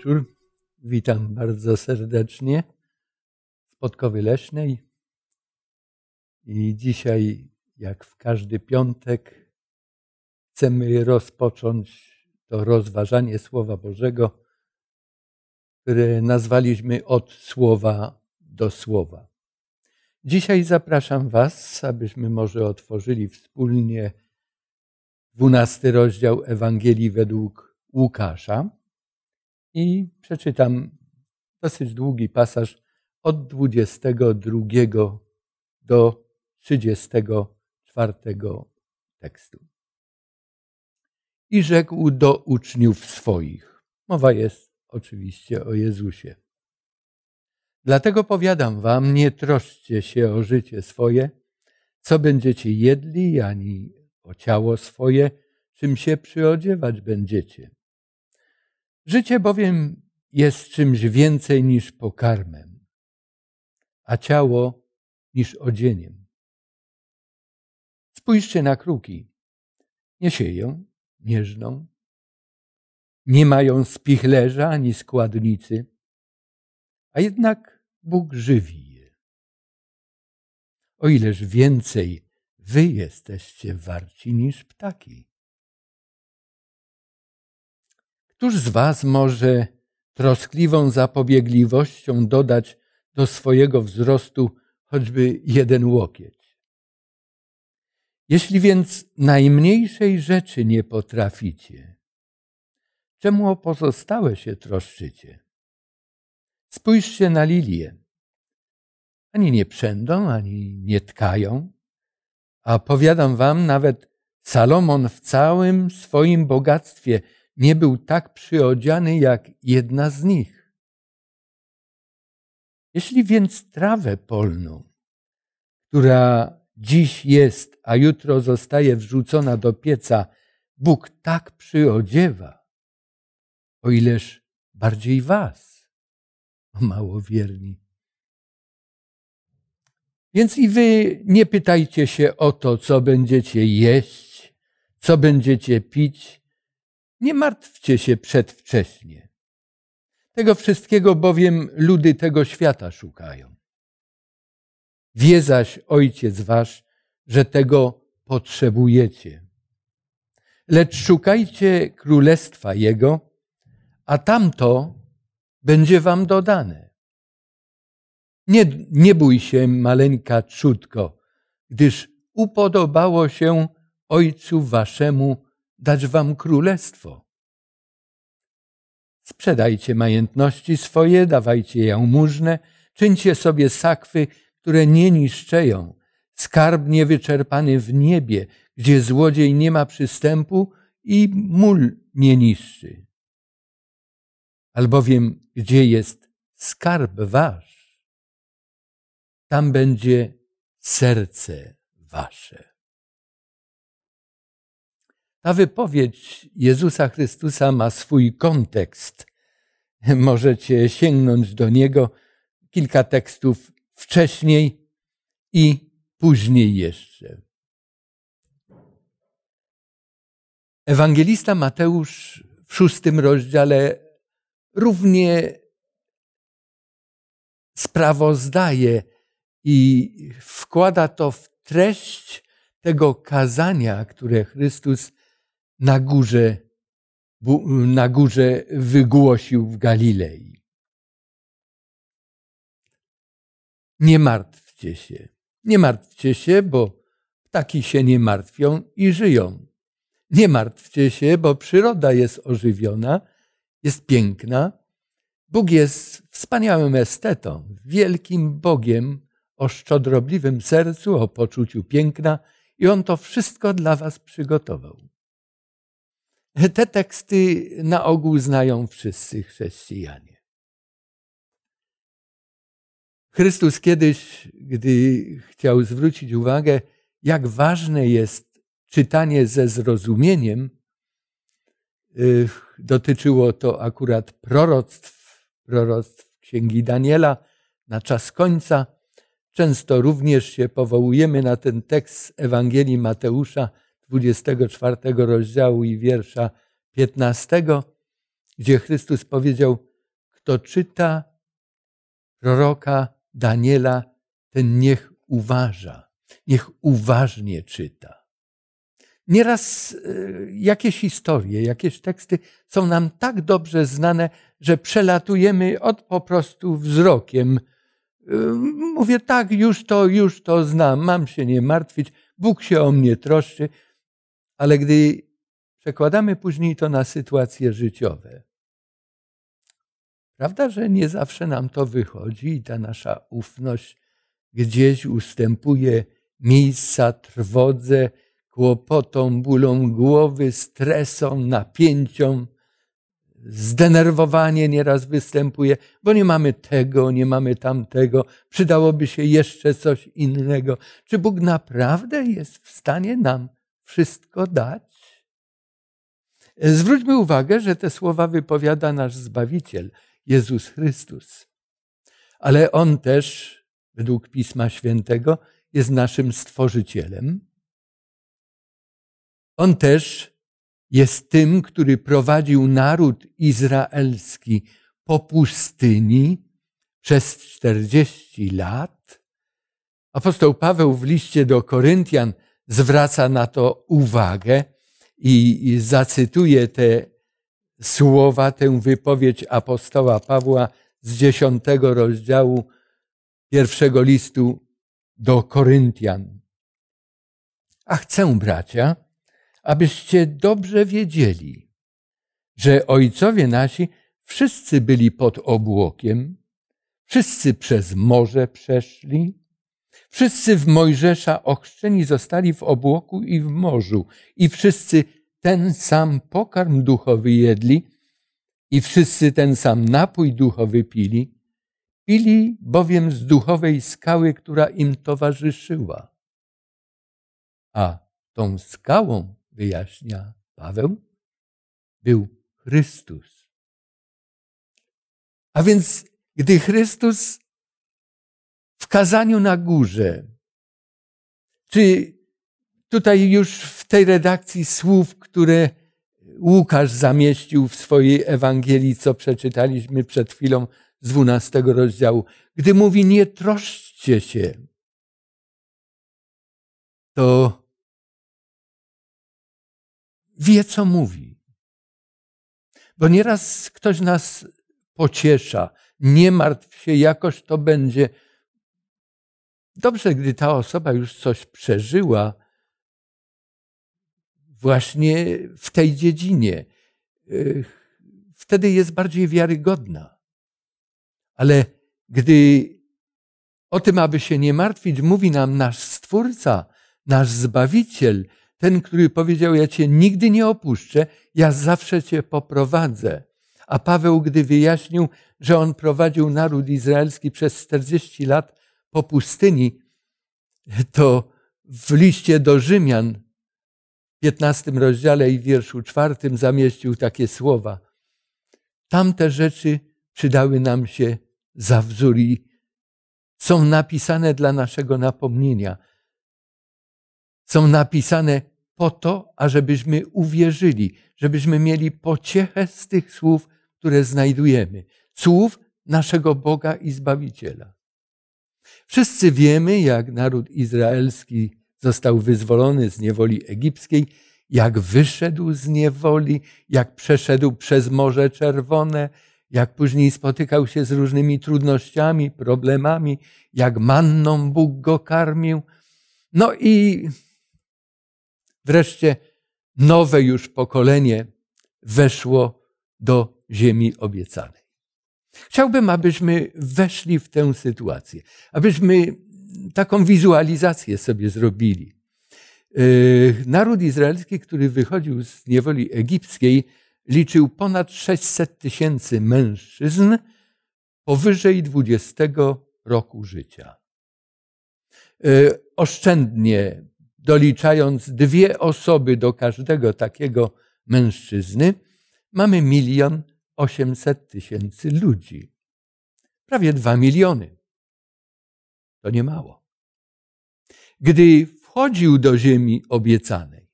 wieczór. Witam bardzo serdecznie z Podkowy Leśnej. I dzisiaj, jak w każdy piątek, chcemy rozpocząć to rozważanie Słowa Bożego, które nazwaliśmy od słowa do słowa. Dzisiaj zapraszam Was, abyśmy może otworzyli wspólnie dwunasty rozdział Ewangelii według Łukasza i przeczytam dosyć długi pasaż od 22 do 34 tekstu. I rzekł do uczniów swoich. Mowa jest oczywiście o Jezusie. Dlatego powiadam wam, nie troszcie się o życie swoje, co będziecie jedli, ani o ciało swoje, czym się przyodziewać będziecie. Życie bowiem jest czymś więcej niż pokarmem, a ciało niż odzieniem. Spójrzcie na kruki. Nie sieją, nie żną, nie mają spichlerza ani składnicy, a jednak Bóg żywi je. O ileż więcej wy jesteście warci niż ptaki. Któż z Was może troskliwą zapobiegliwością dodać do swojego wzrostu choćby jeden łokieć? Jeśli więc najmniejszej rzeczy nie potraficie, czemu o pozostałe się troszczycie? Spójrzcie na lilię. Ani nie przędą, ani nie tkają, a powiadam wam, nawet Salomon w całym swoim bogactwie nie był tak przyodziany jak jedna z nich. Jeśli więc trawę polną, która dziś jest, a jutro zostaje wrzucona do pieca, Bóg tak przyodziewa, o ileż bardziej was, o małowierni. Więc i wy nie pytajcie się o to, co będziecie jeść, co będziecie pić, nie martwcie się przedwcześnie. Tego wszystkiego bowiem ludy tego świata szukają. Wie zaś Ojciec Wasz, że tego potrzebujecie. Lecz szukajcie królestwa Jego, a tamto będzie Wam dodane. Nie, nie bój się, maleńka trzutko, gdyż upodobało się Ojcu Waszemu dać wam królestwo. Sprzedajcie majątności swoje, dawajcie jałmużnę, czyńcie sobie sakwy, które nie niszczeją, skarb niewyczerpany w niebie, gdzie złodziej nie ma przystępu i mól nie niszczy. Albowiem, gdzie jest skarb wasz, tam będzie serce wasze. Ta wypowiedź Jezusa Chrystusa ma swój kontekst. Możecie sięgnąć do niego kilka tekstów wcześniej i później jeszcze. Ewangelista Mateusz w szóstym rozdziale równie sprawozdaje i wkłada to w treść tego kazania, które Chrystus na górze, na górze wygłosił w Galilei. Nie martwcie się. Nie martwcie się, bo ptaki się nie martwią i żyją. Nie martwcie się, bo przyroda jest ożywiona, jest piękna. Bóg jest wspaniałym estetą, wielkim Bogiem o szczodrobliwym sercu, o poczuciu piękna i On to wszystko dla Was przygotował. Te teksty na ogół znają wszyscy chrześcijanie. Chrystus kiedyś, gdy chciał zwrócić uwagę, jak ważne jest czytanie ze zrozumieniem, dotyczyło to akurat proroctw, proroctw Księgi Daniela na czas końca. Często również się powołujemy na ten tekst Ewangelii Mateusza, 24 rozdziału i wiersza 15, gdzie Chrystus powiedział: Kto czyta proroka Daniela, ten niech uważa, niech uważnie czyta. Nieraz e, jakieś historie, jakieś teksty są nam tak dobrze znane, że przelatujemy od po prostu wzrokiem. E, mówię tak, już to, już to znam, mam się nie martwić, Bóg się o mnie troszczy, ale gdy przekładamy później to na sytuacje życiowe, prawda, że nie zawsze nam to wychodzi i ta nasza ufność gdzieś ustępuje miejsca trwodze, kłopotom, bólom głowy, stresom, napięciom. Zdenerwowanie nieraz występuje, bo nie mamy tego, nie mamy tamtego, przydałoby się jeszcze coś innego. Czy Bóg naprawdę jest w stanie nam wszystko dać? Zwróćmy uwagę, że te słowa wypowiada nasz Zbawiciel, Jezus Chrystus. Ale On też, według Pisma Świętego, jest naszym Stworzycielem, on też jest tym, który prowadził naród izraelski po pustyni przez 40 lat. Apostoł Paweł w liście do Koryntian zwraca na to uwagę i zacytuje te słowa, tę wypowiedź apostoła Pawła z dziesiątego rozdziału pierwszego listu do Koryntian. A chcę, bracia, abyście dobrze wiedzieli, że ojcowie nasi wszyscy byli pod obłokiem, wszyscy przez morze przeszli, wszyscy w Mojżesza ochrzczeni zostali w obłoku i w morzu, i wszyscy ten sam pokarm duchowy jedli, i wszyscy ten sam napój duchowy pili, pili bowiem z duchowej skały, która im towarzyszyła. A tą skałą wyjaśnia Paweł, był Chrystus. A więc, gdy Chrystus w kazaniu na górze, czy tutaj już w tej redakcji słów, które Łukasz zamieścił w swojej Ewangelii, co przeczytaliśmy przed chwilą z dwunastego rozdziału, gdy mówi nie troszczcie się, to wie, co mówi. Bo nieraz ktoś nas pociesza, nie martw się, jakoś to będzie. Dobrze, gdy ta osoba już coś przeżyła, właśnie w tej dziedzinie. Wtedy jest bardziej wiarygodna. Ale gdy o tym, aby się nie martwić, mówi nam nasz Stwórca, nasz Zbawiciel, ten, który powiedział: Ja cię nigdy nie opuszczę, ja zawsze cię poprowadzę. A Paweł, gdy wyjaśnił, że on prowadził naród izraelski przez 40 lat po pustyni, to w liście do Rzymian, w 15 rozdziale i wierszu czwartym zamieścił takie słowa. Tamte rzeczy przydały nam się za wzór i są napisane dla naszego napomnienia. Są napisane po to, ażebyśmy uwierzyli, żebyśmy mieli pociechę z tych słów, które znajdujemy. Słów naszego Boga i Zbawiciela. Wszyscy wiemy, jak naród izraelski został wyzwolony z niewoli egipskiej, jak wyszedł z niewoli, jak przeszedł przez Morze Czerwone, jak później spotykał się z różnymi trudnościami, problemami, jak manną Bóg go karmił. No i Wreszcie nowe już pokolenie weszło do ziemi obiecanej. Chciałbym, abyśmy weszli w tę sytuację, abyśmy taką wizualizację sobie zrobili. Yy, naród izraelski, który wychodził z niewoli egipskiej, liczył ponad 600 tysięcy mężczyzn powyżej 20 roku życia. Yy, oszczędnie doliczając dwie osoby do każdego takiego mężczyzny, mamy milion osiemset tysięcy ludzi. Prawie dwa miliony. To nie mało. Gdy wchodził do ziemi obiecanej,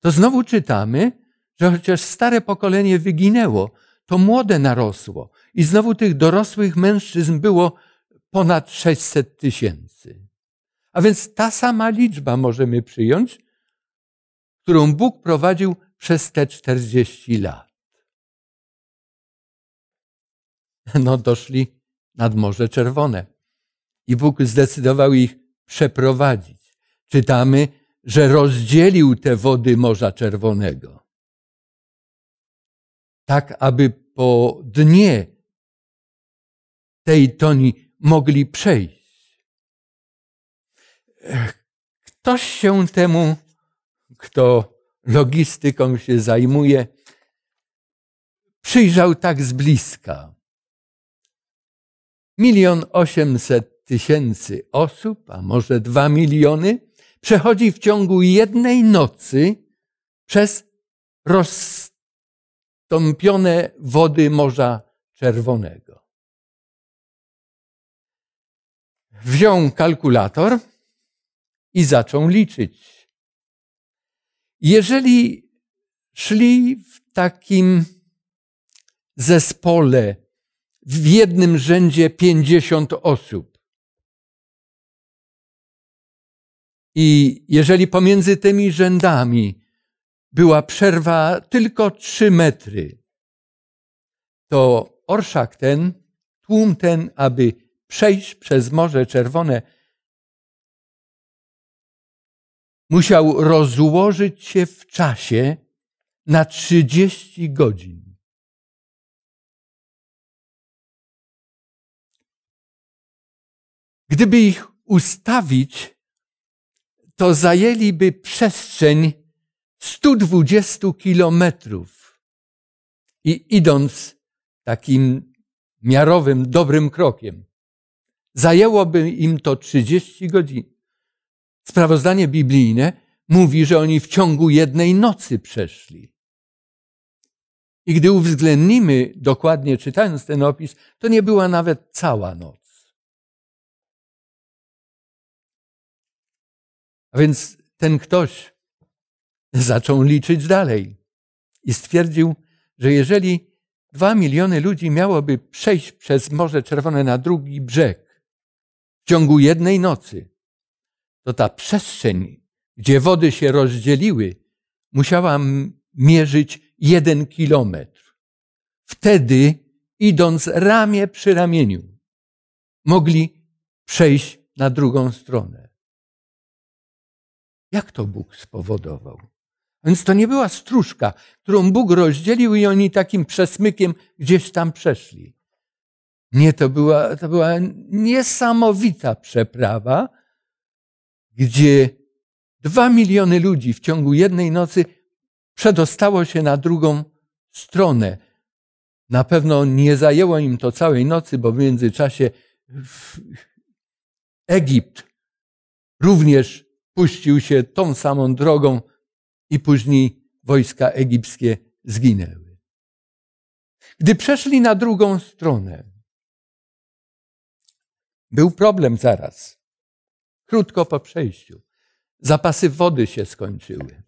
to znowu czytamy, że chociaż stare pokolenie wyginęło, to młode narosło. I znowu tych dorosłych mężczyzn było ponad 600 tysięcy. A więc ta sama liczba możemy przyjąć, którą Bóg prowadził przez te 40 lat. No, doszli nad Morze Czerwone i Bóg zdecydował ich przeprowadzić. Czytamy, że rozdzielił te wody Morza Czerwonego. Tak, aby po dnie tej toni mogli przejść. Ktoś się temu, kto logistyką się zajmuje, przyjrzał tak z bliska. Milion osiemset tysięcy osób, a może dwa miliony, przechodzi w ciągu jednej nocy przez rozstąpione wody Morza Czerwonego. Wziął kalkulator i zaczął liczyć. Jeżeli szli w takim zespole, w jednym rzędzie 50 osób, i jeżeli pomiędzy tymi rzędami była przerwa tylko 3 metry, to orszak ten, tłum ten, aby przejść przez Morze Czerwone, musiał rozłożyć się w czasie na 30 godzin. Gdyby ich ustawić, to zajęliby przestrzeń 120 kilometrów. I idąc takim miarowym, dobrym krokiem, zajęłoby im to 30 godzin. Sprawozdanie biblijne mówi, że oni w ciągu jednej nocy przeszli. I gdy uwzględnimy dokładnie, czytając ten opis, to nie była nawet cała noc. A więc ten ktoś zaczął liczyć dalej i stwierdził, że jeżeli dwa miliony ludzi miałoby przejść przez Morze Czerwone na drugi brzeg w ciągu jednej nocy, to ta przestrzeń, gdzie wody się rozdzieliły, musiała mierzyć jeden kilometr. Wtedy, idąc ramię przy ramieniu, mogli przejść na drugą stronę. Jak to Bóg spowodował? Więc to nie była stróżka, którą Bóg rozdzielił i oni takim przesmykiem gdzieś tam przeszli. Nie, to była, to była niesamowita przeprawa, gdzie dwa miliony ludzi w ciągu jednej nocy przedostało się na drugą stronę. Na pewno nie zajęło im to całej nocy, bo w międzyczasie Egipt również puścił się tą samą drogą i później wojska egipskie zginęły. Gdy przeszli na drugą stronę, był problem zaraz. Krótko po przejściu. Zapasy wody się skończyły.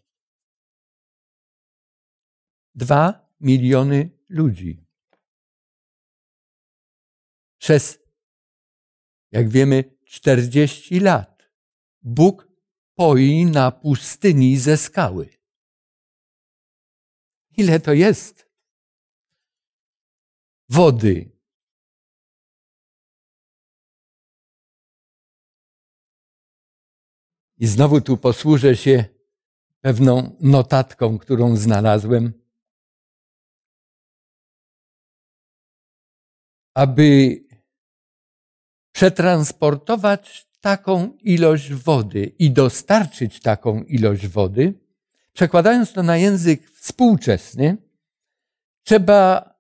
Dwa miliony ludzi. Przez, jak wiemy, czterdzieści lat Bóg poi na pustyni ze skały. Ile to jest? Wody, I znowu tu posłużę się pewną notatką, którą znalazłem, aby przetransportować taką ilość wody i dostarczyć taką ilość wody, przekładając to na język współczesny, trzeba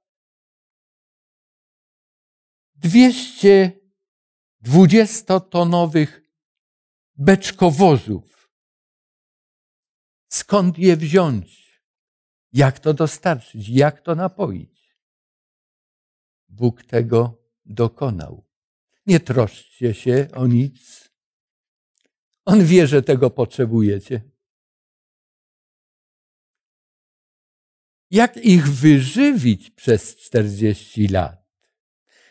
220-tonowych beczkowozów. Skąd je wziąć? Jak to dostarczyć? Jak to napoić? Bóg tego dokonał. Nie troszczcie się o nic. On wie, że tego potrzebujecie. jak ich wyżywić przez czterdzieści lat.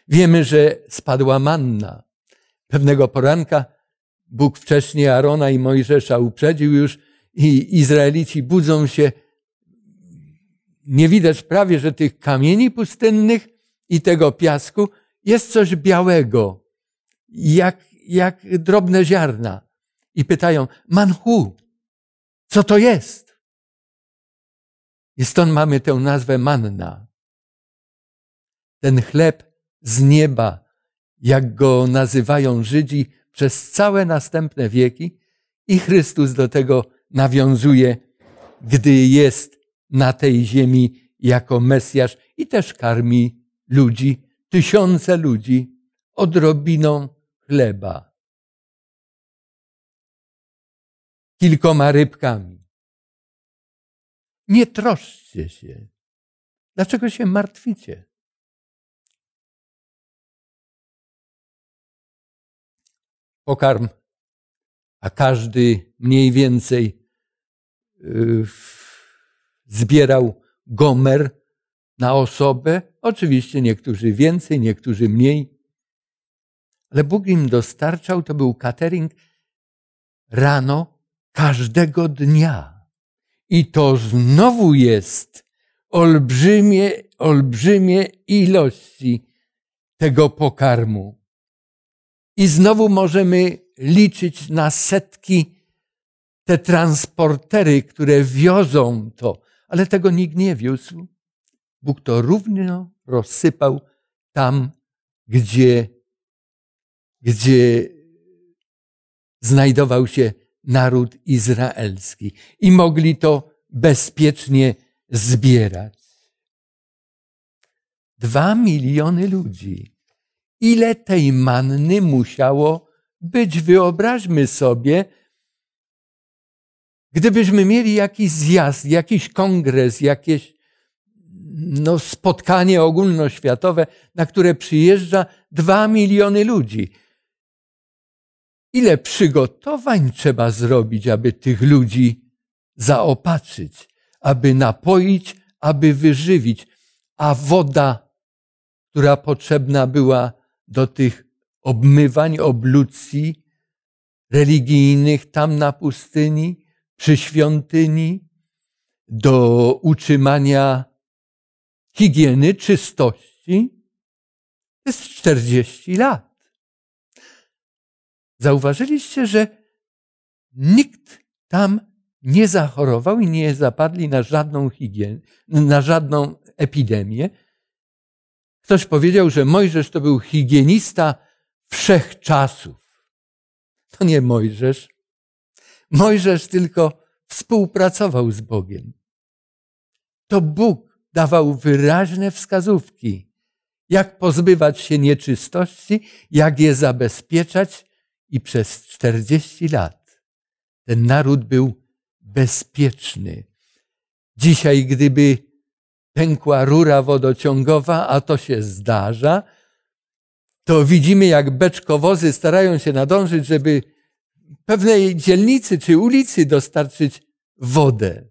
Wiemy, że spadła manna. Pewnego poranka Bóg wcześniej Arona i Mojżesza uprzedził już i Izraelici budzą się. Nie widać prawie, że tych kamieni pustynnych i tego piasku jest coś białego, jak, jak drobne ziarna. I pytają, manhu, co to jest? I stąd mamy tę nazwę manna. Ten chleb z nieba, jak go nazywają Żydzi przez całe następne wieki, i Chrystus do tego nawiązuje, gdy jest na tej ziemi jako Mesjasz i też karmi ludzi, tysiące ludzi odrobiną chleba. Kilkoma rybkami. Nie troszcie się. Dlaczego się martwicie? Pokarm, a każdy mniej więcej yy, zbierał gomer na osobę. Oczywiście niektórzy więcej, niektórzy mniej. Ale Bóg im dostarczał, to był catering rano każdego dnia. I to znowu jest olbrzymie, olbrzymie ilości tego pokarmu. I znowu możemy liczyć na setki te transportery, które wiozą to, ale tego nikt nie wiózł. Bóg to równo rozsypał tam, gdzie, gdzie znajdował się naród izraelski i mogli to bezpiecznie zbierać. Dwa miliony ludzi. Ile tej manny musiało być? Wyobraźmy sobie, gdybyśmy mieli jakiś zjazd, jakiś kongres, jakieś no, spotkanie ogólnoświatowe, na które przyjeżdża dwa miliony ludzi. Ile przygotowań trzeba zrobić, aby tych ludzi zaopatrzyć, aby napoić, aby wyżywić, a woda, która potrzebna była do tych obmywań, oblucji religijnych tam na pustyni, przy świątyni, do utrzymania higieny, czystości, to jest 40 lat. Zauważyliście, że nikt tam nie zachorował i nie zapadli na żadną higienę, na żadną epidemię. Ktoś powiedział, że Mojżesz to był higienista wszechczasów. To nie Mojżesz. Mojżesz tylko współpracował z Bogiem. To Bóg dawał wyraźne wskazówki, jak pozbywać się nieczystości, jak je zabezpieczać, i przez 40 lat ten naród był bezpieczny. Dzisiaj, gdyby pękła rura wodociągowa, a to się zdarza, to widzimy, jak beczkowozy starają się nadążyć, żeby pewnej dzielnicy czy ulicy dostarczyć wodę.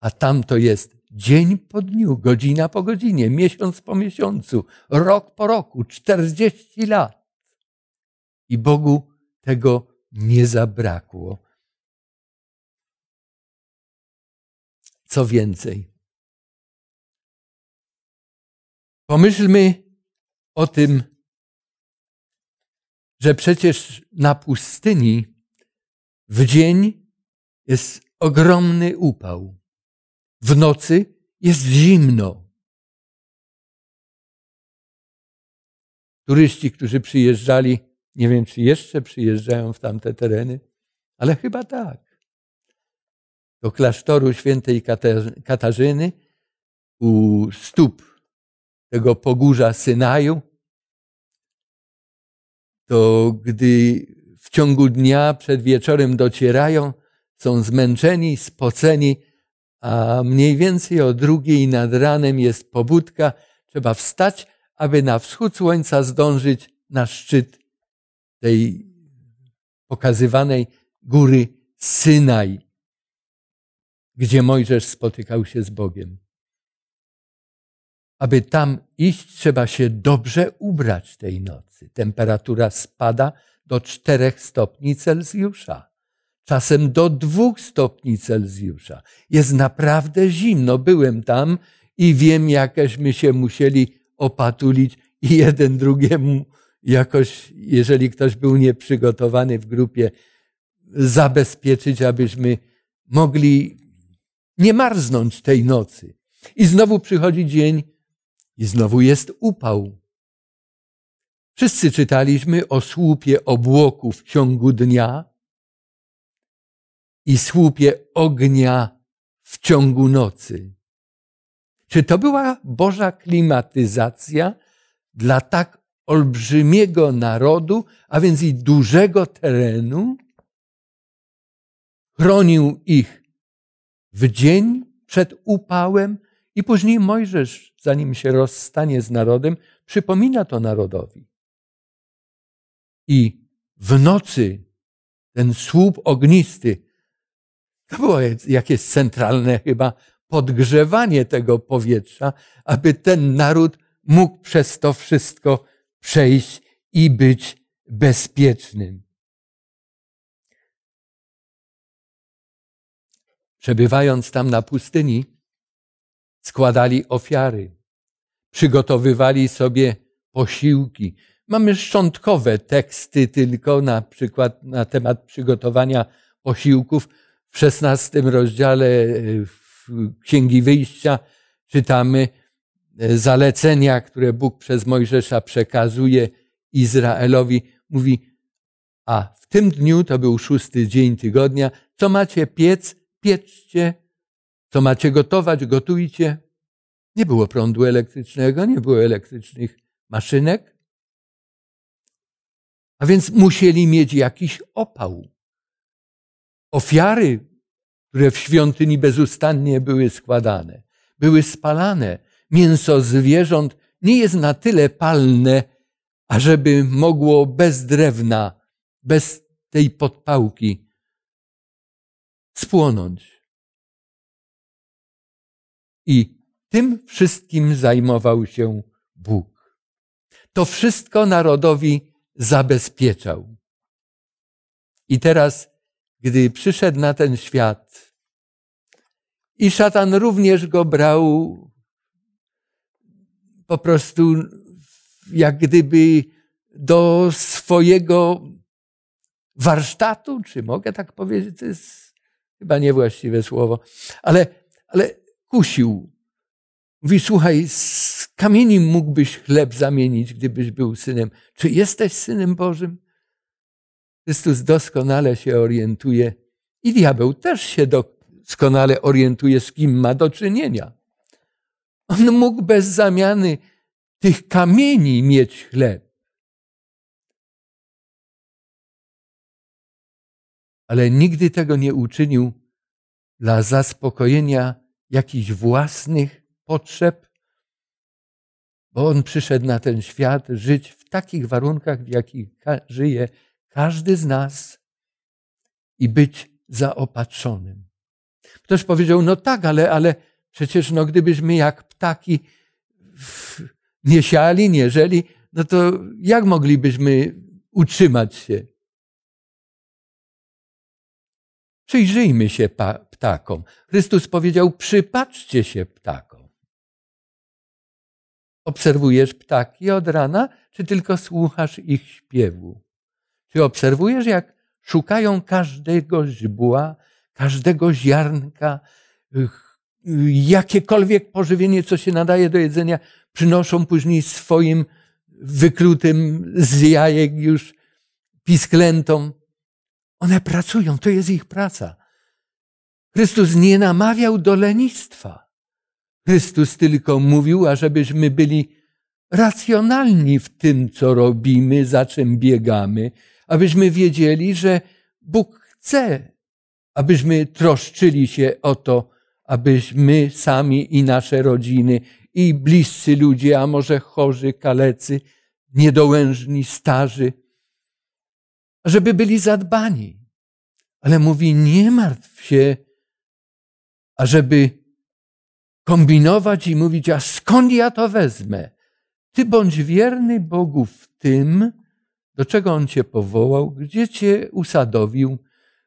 A tam to jest dzień po dniu, godzina po godzinie, miesiąc po miesiącu, rok po roku, czterdzieści lat. I Bogu tego nie zabrakło. Co więcej, pomyślmy o tym, że przecież na pustyni w dzień jest ogromny upał, w nocy jest zimno. Turyści, którzy przyjeżdżali, nie wiem czy jeszcze przyjeżdżają w tamte tereny, ale chyba tak. Do klasztoru świętej Katarzyny u stóp tego pogórza Synaju to gdy w ciągu dnia przed wieczorem docierają, są zmęczeni, spoceni, a mniej więcej o drugiej nad ranem jest pobudka, trzeba wstać, aby na wschód słońca zdążyć na szczyt tej pokazywanej góry Synaj, gdzie Mojżesz spotykał się z Bogiem. Aby tam iść, trzeba się dobrze ubrać tej nocy. Temperatura spada do 4 stopni Celsjusza, czasem do 2 stopni Celsjusza. Jest naprawdę zimno. Byłem tam i wiem, jakeśmy się musieli opatulić i jeden drugiemu jakoś, jeżeli ktoś był nieprzygotowany w grupie, zabezpieczyć, abyśmy mogli nie marznąć tej nocy. I znowu przychodzi dzień i znowu jest upał. Wszyscy czytaliśmy o słupie obłoku w ciągu dnia i słupie ognia w ciągu nocy. Czy to była Boża klimatyzacja dla tak olbrzymiego narodu, a więc i dużego terenu? Chronił ich w dzień przed upałem i później Mojżesz, zanim się rozstanie z narodem, przypomina to narodowi. I w nocy ten słup ognisty, to było jakieś centralne chyba podgrzewanie tego powietrza, aby ten naród mógł przez to wszystko przejść i być bezpiecznym. Przebywając tam na pustyni, składali ofiary, przygotowywali sobie posiłki. Mamy szczątkowe teksty tylko na przykład na temat przygotowania posiłków. W szesnastym rozdziale Księgi Wyjścia czytamy e, zalecenia, które Bóg przez Mojżesza przekazuje Izraelowi. Mówi, a w tym dniu, to był szósty dzień tygodnia, co macie piec, pieczcie, co macie gotować, gotujcie. Nie było prądu elektrycznego, nie było elektrycznych maszynek. A więc musieli mieć jakiś opał. Ofiary które w świątyni bezustannie były składane, były spalane. Mięso zwierząt nie jest na tyle palne, ażeby mogło bez drewna, bez tej podpałki spłonąć. I tym wszystkim zajmował się Bóg. To wszystko narodowi zabezpieczał. I teraz gdy przyszedł na ten świat i szatan również go brał po prostu jak gdyby do swojego warsztatu, czy mogę tak powiedzieć, to jest chyba niewłaściwe słowo, ale, ale kusił. Mówi, słuchaj, z kamieni mógłbyś chleb zamienić, gdybyś był synem. Czy jesteś synem Bożym? Chrystus doskonale się orientuje i diabeł też się doskonale orientuje, z kim ma do czynienia. On mógł bez zamiany tych kamieni mieć chleb. Ale nigdy tego nie uczynił dla zaspokojenia jakichś własnych potrzeb, bo on przyszedł na ten świat żyć w takich warunkach, w jakich żyje każdy z nas i być zaopatrzonym. Ktoś powiedział, no tak, ale, ale przecież no, gdybyśmy jak ptaki nie siali, nie żeli, no to jak moglibyśmy utrzymać się? Przyjrzyjmy się ptakom. Chrystus powiedział, przypatrzcie się ptakom. Obserwujesz ptaki od rana, czy tylko słuchasz ich śpiewu? Czy obserwujesz, jak szukają każdego źbła, każdego ziarnka, jakiekolwiek pożywienie, co się nadaje do jedzenia, przynoszą później swoim wyklutym z jajek już pisklętom. One pracują, to jest ich praca. Chrystus nie namawiał do lenistwa. Chrystus tylko mówił, ażebyśmy byli racjonalni w tym, co robimy, za czym biegamy, abyśmy wiedzieli, że Bóg chce, abyśmy troszczyli się o to, abyśmy sami i nasze rodziny, i bliscy ludzie, a może chorzy, kalecy, niedołężni, starzy, żeby byli zadbani. Ale mówi, nie martw się, ażeby kombinować i mówić, a skąd ja to wezmę? Ty bądź wierny Bogu w tym, do czego On cię powołał, gdzie cię usadowił.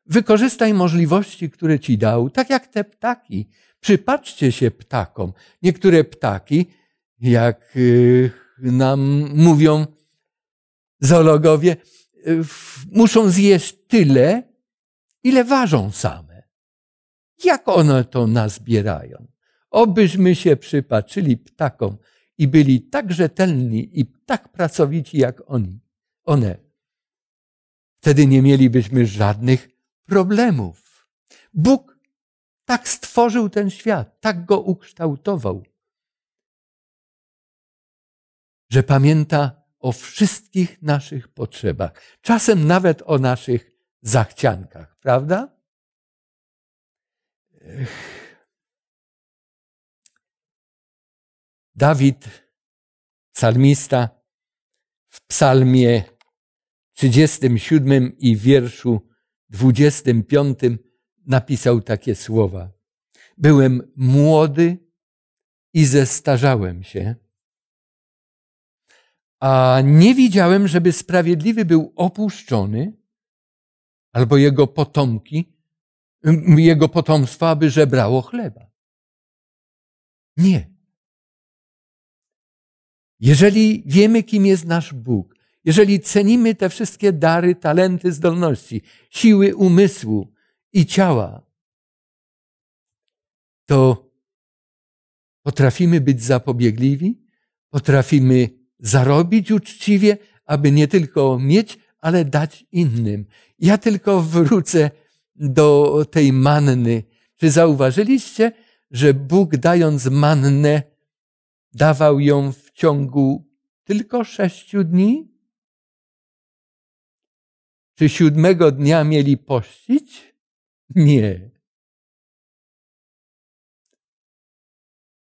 Wykorzystaj możliwości, które ci dał, tak jak te ptaki. Przypatrzcie się ptakom. Niektóre ptaki, jak y, nam mówią zoologowie, y, muszą zjeść tyle, ile ważą same. Jak one to nazbierają? Obyśmy się przypatrzyli ptakom i byli tak rzetelni i tak pracowici jak oni, one. Wtedy nie mielibyśmy żadnych problemów. Bóg tak stworzył ten świat, tak go ukształtował, że pamięta o wszystkich naszych potrzebach, czasem nawet o naszych zachciankach, prawda? Dawid, psalmista, w psalmie 37 i wierszu 25 napisał takie słowa. Byłem młody i zestarzałem się, a nie widziałem, żeby sprawiedliwy był opuszczony, albo jego potomki, jego potomstwo, aby żebrało chleba. Nie. Jeżeli wiemy, kim jest nasz Bóg, jeżeli cenimy te wszystkie dary, talenty, zdolności, siły umysłu i ciała, to potrafimy być zapobiegliwi, potrafimy zarobić uczciwie, aby nie tylko mieć, ale dać innym. Ja tylko wrócę do tej manny. Czy zauważyliście, że Bóg dając mannę, dawał ją w ciągu tylko sześciu dni? Czy siódmego dnia mieli pościć? Nie.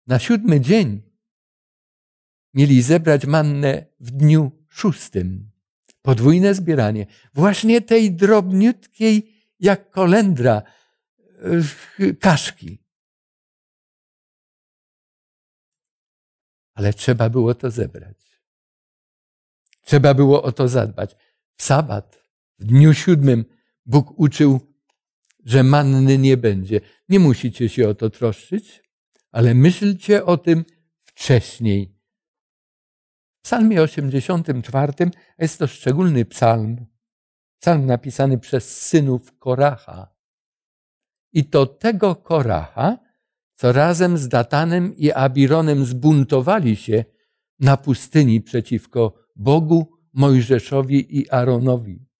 Na siódmy dzień mieli zebrać mannę w dniu szóstym. Podwójne zbieranie. Właśnie tej drobniutkiej, jak kolendra, kaszki. Ale trzeba było to zebrać. Trzeba było o to zadbać. W sabat, w dniu siódmym, Bóg uczył, że manny nie będzie. Nie musicie się o to troszczyć, ale myślcie o tym wcześniej. W psalmie 84 jest to szczególny psalm. Psalm napisany przez synów Koracha. I to tego Koracha, co razem z Datanem i Abironem zbuntowali się na pustyni przeciwko Bogu, Mojżeszowi i Aaronowi.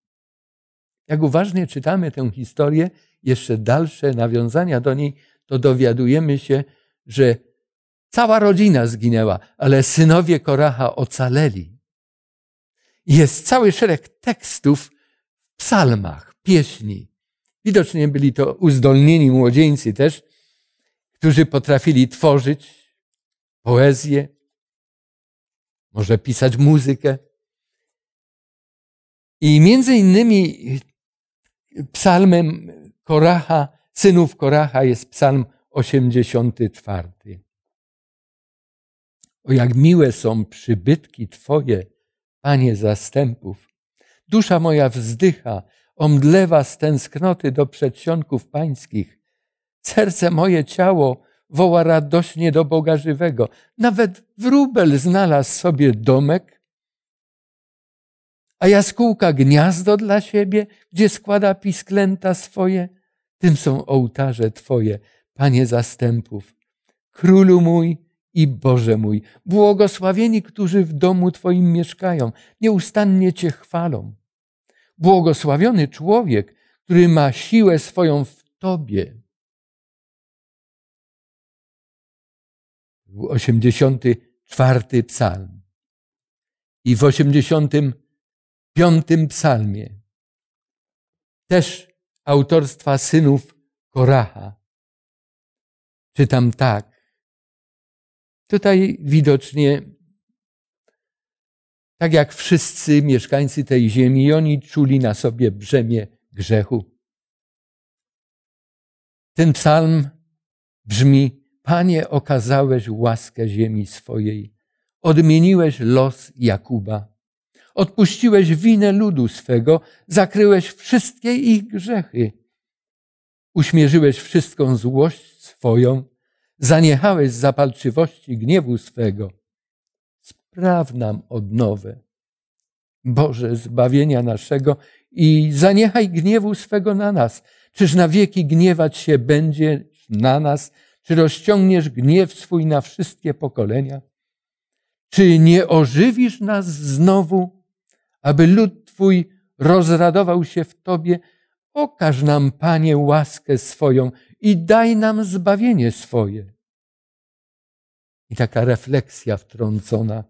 Jak uważnie czytamy tę historię, jeszcze dalsze nawiązania do niej, to dowiadujemy się, że cała rodzina zginęła, ale synowie Koracha ocaleli. Jest cały szereg tekstów w psalmach, pieśni. Widocznie byli to uzdolnieni młodzieńcy też, którzy potrafili tworzyć poezję, może pisać muzykę. I między innymi psalmem Koracha, synów Koracha jest psalm 84. O jak miłe są przybytki Twoje, Panie zastępów. Dusza moja wzdycha, omdlewa z tęsknoty do przedsionków pańskich. Serce moje ciało woła radośnie do Boga żywego. Nawet wróbel znalazł sobie domek, a jaskółka gniazdo dla siebie, gdzie składa pisklęta swoje. Tym są ołtarze Twoje, Panie zastępów. Królu mój i Boże mój, błogosławieni, którzy w domu Twoim mieszkają, nieustannie Cię chwalą. Błogosławiony człowiek, który ma siłę swoją w Tobie. 84 psalm. I w 85 psalmie też autorstwa synów Koracha. Czytam tak. Tutaj widocznie, tak jak wszyscy mieszkańcy tej ziemi, oni czuli na sobie brzemię grzechu. Ten psalm brzmi: Panie, okazałeś łaskę ziemi swojej, odmieniłeś los Jakuba, odpuściłeś winę ludu swego, zakryłeś wszystkie ich grzechy, uśmierzyłeś wszystką złość swoją, zaniechałeś zapalczywości gniewu swego. Spraw nam odnowę, Boże, zbawienia naszego i zaniechaj gniewu swego na nas. Czyż na wieki gniewać się będzie na nas? Czy rozciągniesz gniew swój na wszystkie pokolenia? Czy nie ożywisz nas znowu, aby lud Twój rozradował się w Tobie? Okaż nam, Panie, łaskę swoją i daj nam zbawienie swoje. I taka refleksja wtrącona.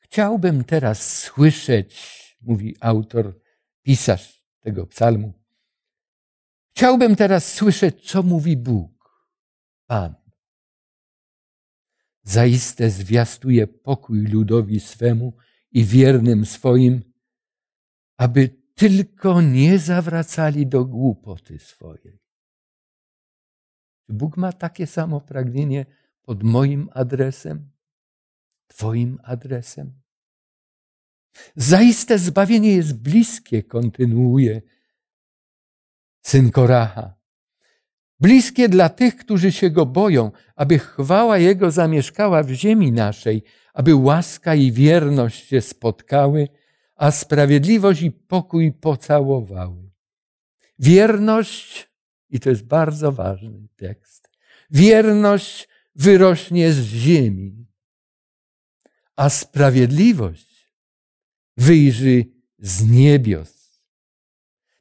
Chciałbym teraz słyszeć, mówi autor, pisarz tego psalmu. Chciałbym teraz słyszeć, co mówi Bóg, Pan. Zaiste zwiastuje pokój ludowi swemu i wiernym swoim, aby tylko nie zawracali do głupoty swojej. Czy Bóg ma takie samo pragnienie pod moim adresem, Twoim adresem? Zaiste zbawienie jest bliskie, kontynuuje syn Koraha. Bliskie dla tych, którzy się go boją, aby chwała Jego zamieszkała w ziemi naszej, aby łaska i wierność się spotkały, a sprawiedliwość i pokój pocałowały. Wierność, i to jest bardzo ważny tekst, wierność wyrośnie z ziemi, a sprawiedliwość wyjrzy z niebios.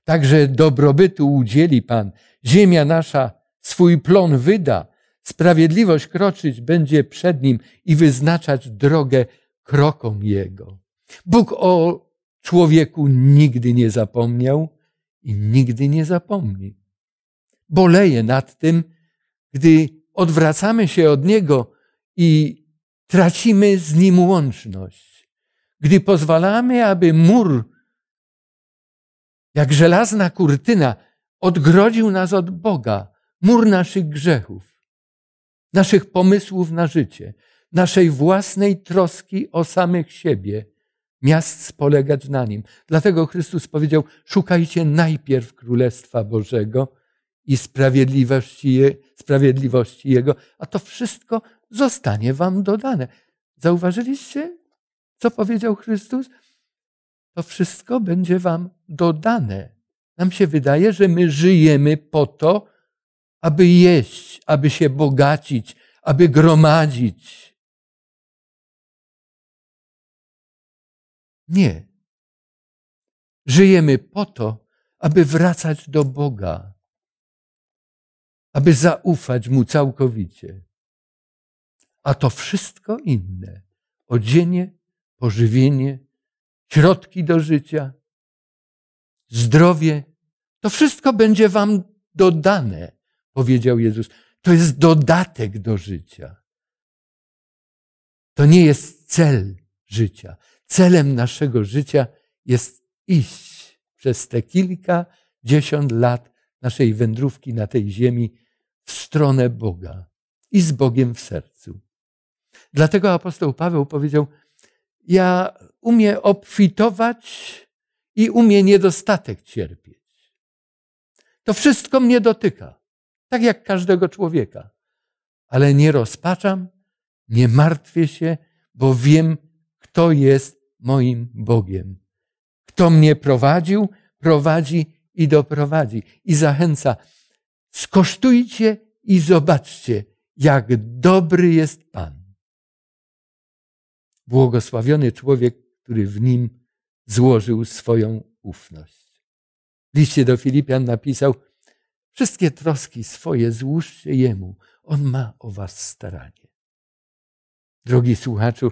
Także dobrobytu udzieli Pan, ziemia nasza swój plon wyda, sprawiedliwość kroczyć będzie przed Nim i wyznaczać drogę krokom Jego. Bóg o człowieku nigdy nie zapomniał i nigdy nie zapomni. Boleje nad tym, gdy odwracamy się od Niego i tracimy z Nim łączność. Gdy pozwalamy, aby mur, jak żelazna kurtyna, odgrodził nas od Boga, mur naszych grzechów, naszych pomysłów na życie, naszej własnej troski o samych siebie, miast spolegać na nim. Dlatego Chrystus powiedział: Szukajcie najpierw Królestwa Bożego i sprawiedliwości, Je, sprawiedliwości Jego, a to wszystko zostanie Wam dodane. Zauważyliście, co powiedział Chrystus? To wszystko będzie Wam dodane. Nam się wydaje, że my żyjemy po to, aby jeść, aby się bogacić, aby gromadzić, Nie. Żyjemy po to, aby wracać do Boga, aby zaufać Mu całkowicie. A to wszystko inne odzienie, pożywienie, środki do życia, zdrowie to wszystko będzie Wam dodane, powiedział Jezus. To jest dodatek do życia. To nie jest cel życia. Celem naszego życia jest iść przez te kilka, dziesiąt lat naszej wędrówki na tej ziemi w stronę Boga i z Bogiem w sercu. Dlatego apostoł Paweł powiedział: Ja umiem obfitować i umiem niedostatek cierpieć. To wszystko mnie dotyka, tak jak każdego człowieka. Ale nie rozpaczam, nie martwię się, bo wiem, kto jest moim Bogiem. Kto mnie prowadził, prowadzi i doprowadzi. I zachęca, skosztujcie i zobaczcie, jak dobry jest Pan. Błogosławiony człowiek, który w nim złożył swoją ufność. W liście do Filipian napisał, wszystkie troski swoje złóżcie Jemu, On ma o was staranie. Drogi słuchaczu,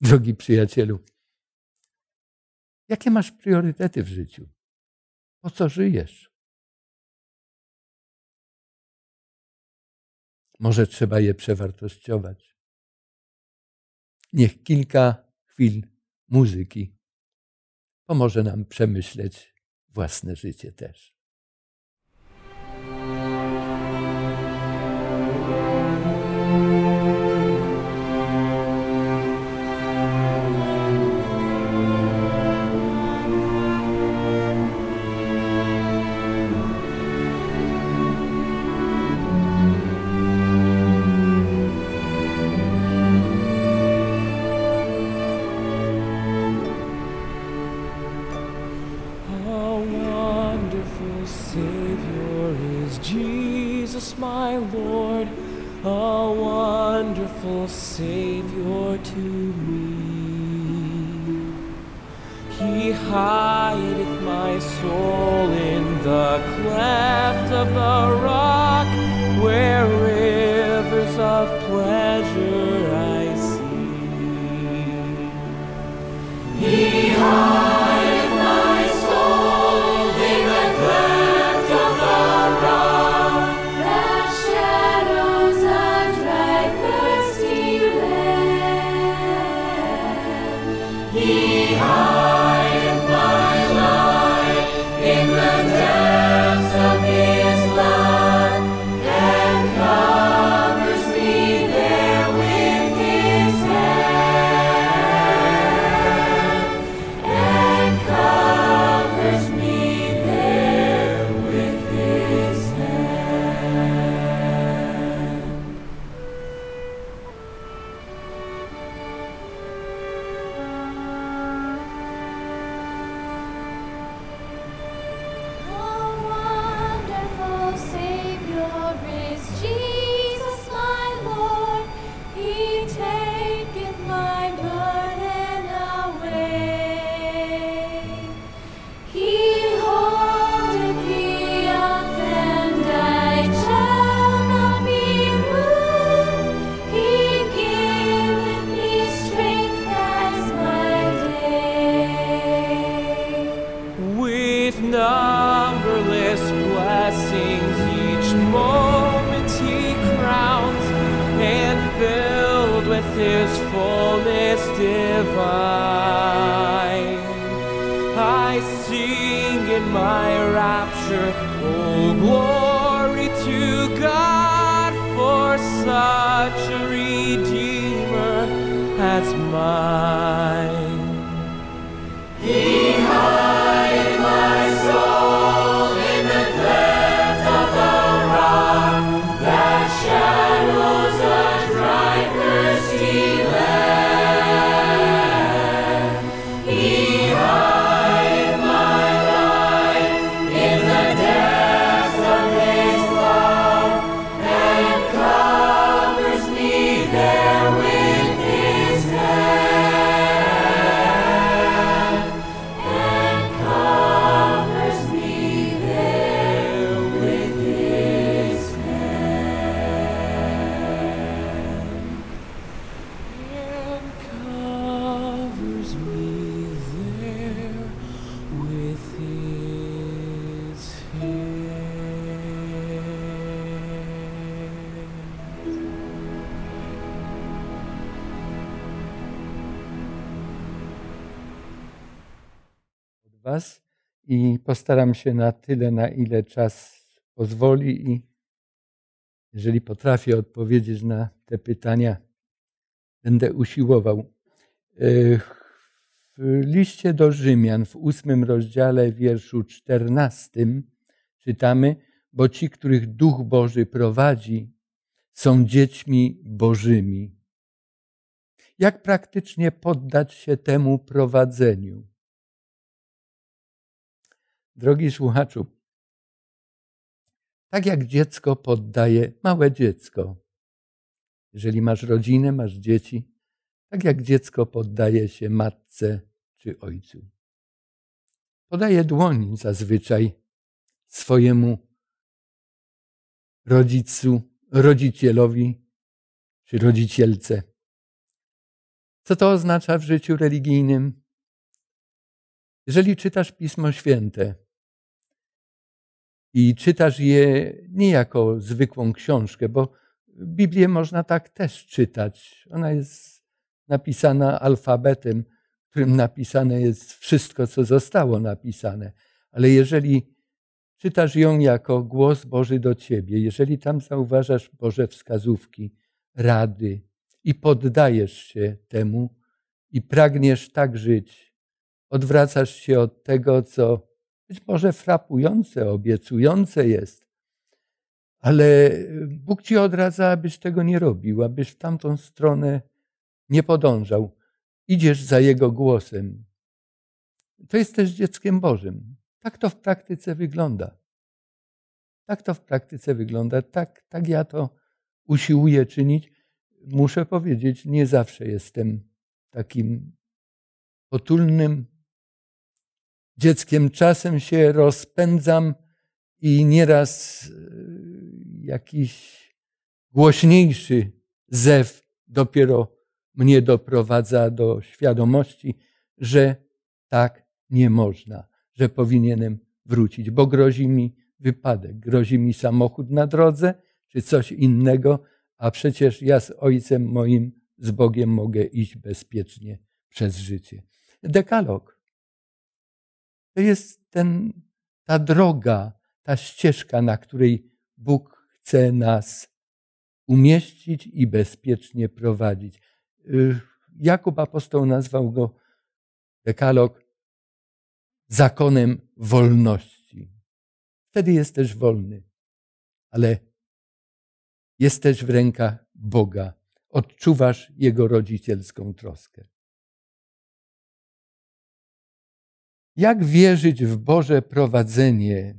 drogi przyjacielu. Jakie masz priorytety w życiu? Po co żyjesz? Może trzeba je przewartościować. Niech kilka chwil muzyki pomoże nam przemyśleć własne życie też. Divine. I sing in my rapture, oh glory to God for such a Redeemer as mine. Postaram się na tyle, na ile czas pozwoli i jeżeli potrafię odpowiedzieć na te pytania, będę usiłował. E, W liście do Rzymian w ósmym rozdziale, wierszu czternastym czytamy, bo ci, których Duch Boży prowadzi, są dziećmi Bożymi. Jak praktycznie poddać się temu prowadzeniu? Drogi słuchaczu, tak jak dziecko poddaje, małe dziecko, jeżeli masz rodzinę, masz dzieci, tak jak dziecko poddaje się matce czy ojcu. Podaje dłoń zazwyczaj swojemu rodzicu, rodzicielowi czy rodzicielce. Co to oznacza w życiu religijnym? Jeżeli czytasz Pismo Święte i czytasz je nie jako zwykłą książkę, bo Biblię można tak też czytać. Ona jest napisana alfabetem, którym napisane jest wszystko, co zostało napisane. Ale jeżeli czytasz ją jako głos Boży do ciebie, jeżeli tam zauważasz Boże wskazówki, rady i poddajesz się temu i pragniesz tak żyć, odwracasz się od tego, co być może frapujące, obiecujące jest, ale Bóg ci odradza, abyś tego nie robił, abyś w tamtą stronę nie podążał. Idziesz za Jego głosem. To jest też dzieckiem Bożym. Tak to w praktyce wygląda. Tak to w praktyce wygląda. Tak, tak ja to usiłuję czynić. muszę powiedzieć, nie zawsze jestem takim potulnym dzieckiem. Czasem się rozpędzam i nieraz y, jakiś głośniejszy zew dopiero mnie doprowadza do świadomości, że tak nie można, że powinienem wrócić, bo grozi mi wypadek, grozi mi samochód na drodze czy coś innego, a przecież ja z Ojcem moim, z Bogiem mogę iść bezpiecznie przez życie. Dekalog to jest ten, ta droga, ta ścieżka, na której Bóg chce nas umieścić i bezpiecznie prowadzić. Y, Jakub apostoł nazwał go dekalog zakonem wolności. Wtedy jesteś wolny, ale jesteś w rękach Boga. Odczuwasz Jego rodzicielską troskę. Jak wierzyć w Boże prowadzenie,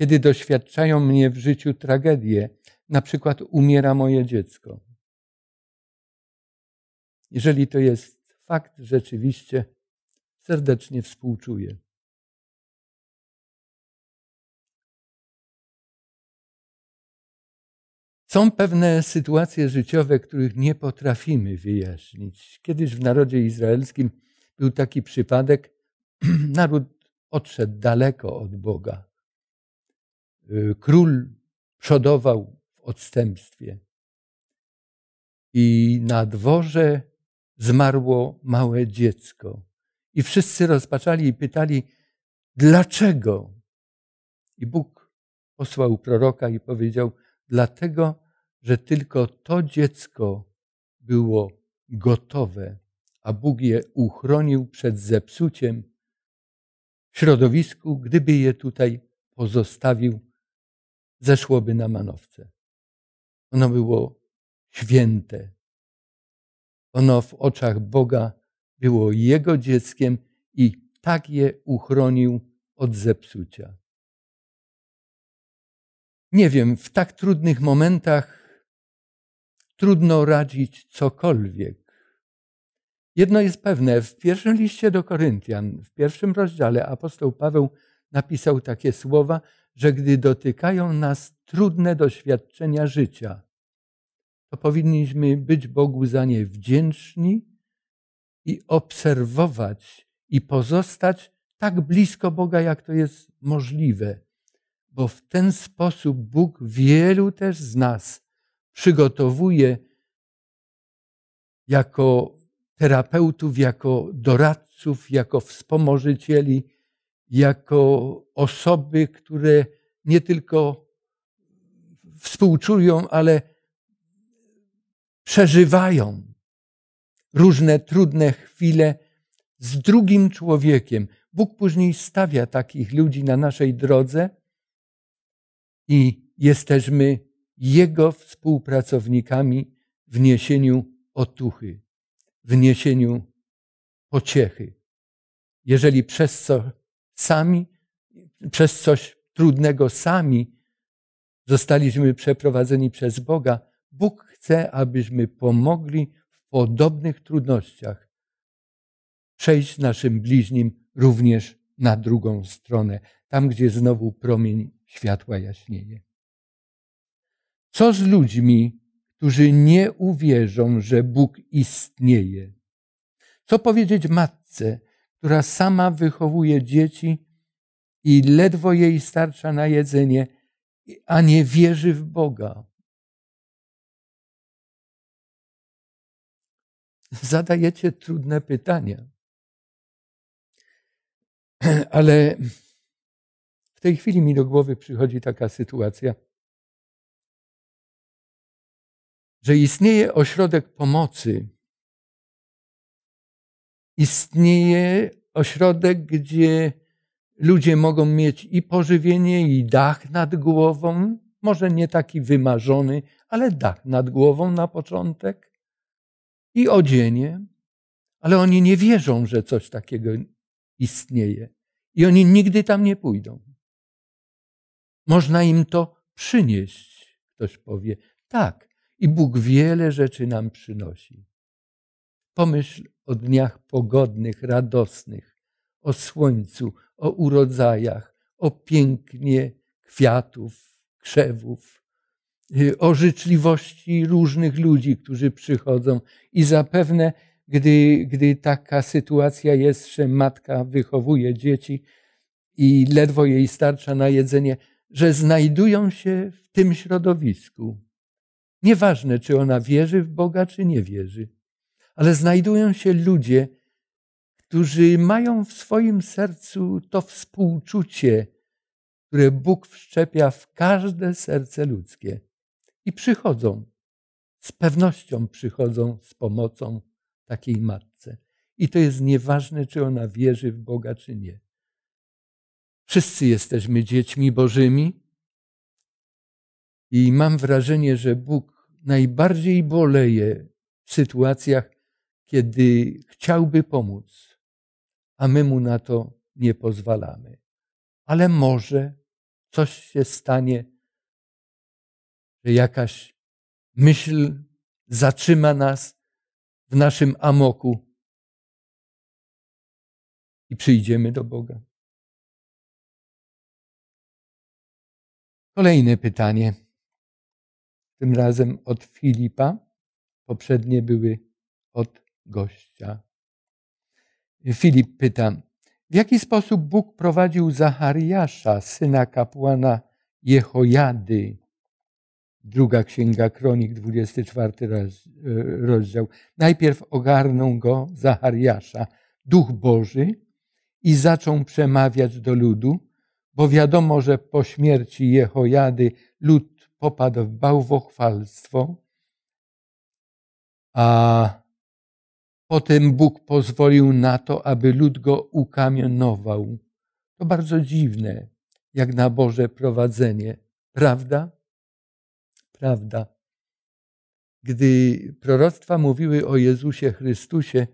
kiedy doświadczają mnie w życiu tragedie, na przykład umiera moje dziecko? Jeżeli to jest fakt, rzeczywiście serdecznie współczuję. Są pewne sytuacje życiowe, których nie potrafimy wyjaśnić. Kiedyś w narodzie izraelskim był taki przypadek, naród odszedł daleko od Boga. Y, król przodował w odstępstwie. I na dworze zmarło małe dziecko. I wszyscy rozpaczali i pytali, dlaczego? I Bóg posłał proroka i powiedział, dlatego, że tylko to dziecko było gotowe, a Bóg je uchronił przed zepsuciem środowisku, gdyby je tutaj pozostawił, zeszłoby na manowce. Ono było święte. Ono w oczach Boga było Jego dzieckiem i tak je uchronił od zepsucia. Nie wiem, w tak trudnych momentach trudno radzić cokolwiek. Jedno jest pewne, w pierwszym liście do Koryntian, w pierwszym rozdziale apostoł Paweł napisał takie słowa, że gdy dotykają nas trudne doświadczenia życia, to powinniśmy być Bogu za nie wdzięczni i obserwować i pozostać tak blisko Boga, jak to jest możliwe, bo w ten sposób Bóg wielu też z nas przygotowuje jako terapeutów, jako doradców, jako wspomożycieli, jako osoby, które nie tylko współczują, ale przeżywają różne trudne chwile z drugim człowiekiem. Bóg później stawia takich ludzi na naszej drodze i jesteśmy Jego współpracownikami w niesieniu otuchy, w niesieniu pociechy. Jeżeli przez co sami, przez coś trudnego sami zostaliśmy przeprowadzeni przez Boga, Bóg chce, abyśmy pomogli w podobnych trudnościach przejść naszym bliźnim również na drugą stronę, tam gdzie znowu promień światła jaśnieje. Co z ludźmi, którzy nie uwierzą, że Bóg istnieje? Co powiedzieć matce, która sama wychowuje dzieci i ledwo jej starcza na jedzenie, a nie wierzy w Boga? Zadajecie trudne pytania. Ale w tej chwili mi do głowy przychodzi taka sytuacja, że istnieje ośrodek pomocy, istnieje ośrodek, gdzie ludzie mogą mieć i pożywienie, i dach nad głową, może nie taki wymarzony, ale dach nad głową na początek, i odzienie, ale oni nie wierzą, że coś takiego istnieje. I oni nigdy tam nie pójdą. Można im to przynieść, ktoś powie. Tak, I Bóg wiele rzeczy nam przynosi. Pomyśl o dniach pogodnych, radosnych, o słońcu, o urodzajach, o pięknie kwiatów, krzewów, y, o życzliwości różnych ludzi, którzy przychodzą. I zapewne, gdy, gdy taka sytuacja jest, że matka wychowuje dzieci i ledwo jej starcza na jedzenie, że znajdują się w tym środowisku. Nieważne, czy ona wierzy w Boga, czy nie wierzy, ale znajdują się ludzie, którzy mają w swoim sercu to współczucie, które Bóg wszczepia w każde serce ludzkie. I przychodzą, z pewnością przychodzą z pomocą takiej matce. I to jest nieważne, czy ona wierzy w Boga, czy nie. Wszyscy jesteśmy dziećmi Bożymi i mam wrażenie, że Bóg najbardziej boleje w sytuacjach, kiedy chciałby pomóc, a my mu na to nie pozwalamy. Ale może coś się stanie, że jakaś myśl zatrzyma nas w naszym amoku i przyjdziemy do Boga. Kolejne pytanie. Tym razem od Filipa. Poprzednie były od gościa. Filip pyta, w jaki sposób Bóg prowadził Zachariasza, syna kapłana Jehojady? Druga księga Kronik, 24 rozdział. Najpierw ogarnął go Zachariasza, duch Boży, i zaczął przemawiać do ludu, bo wiadomo, że po śmierci Jehojady lud popadł w bałwochwalstwo, a potem Bóg pozwolił na to, aby lud go ukamionował. To bardzo dziwne, jak na Boże prowadzenie. Prawda? Prawda. Gdy proroctwa mówiły o Jezusie Chrystusie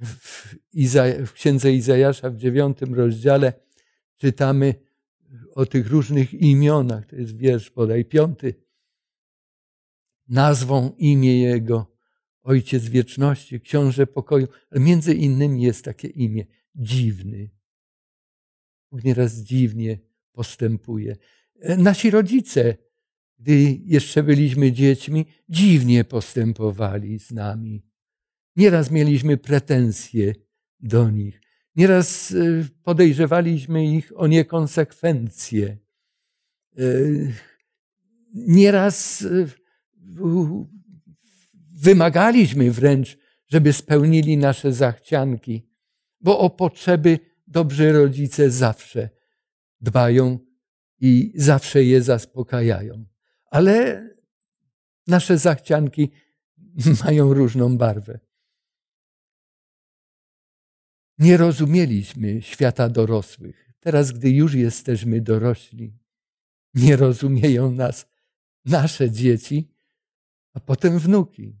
w, Iza- w księdze Izajasza w dziewiątym rozdziale, czytamy o tych różnych imionach. To jest wiersz podaj piąty. Nazwą imię Jego, Ojciec Wieczności, Książę Pokoju, ale między innymi jest takie imię dziwny. Bóg nieraz dziwnie postępuje. Nasi rodzice, gdy jeszcze byliśmy dziećmi, dziwnie postępowali z nami. Nieraz mieliśmy pretensje do nich. Nieraz y, podejrzewaliśmy ich o niekonsekwencje. Y, nieraz y, wymagaliśmy wręcz, żeby spełnili nasze zachcianki, bo o potrzeby dobrzy rodzice zawsze dbają i zawsze je zaspokajają. Ale nasze zachcianki mają różną barwę. Nie rozumieliśmy świata dorosłych. Teraz, gdy już jesteśmy dorośli, nie rozumieją nas nasze dzieci, a potem wnuki.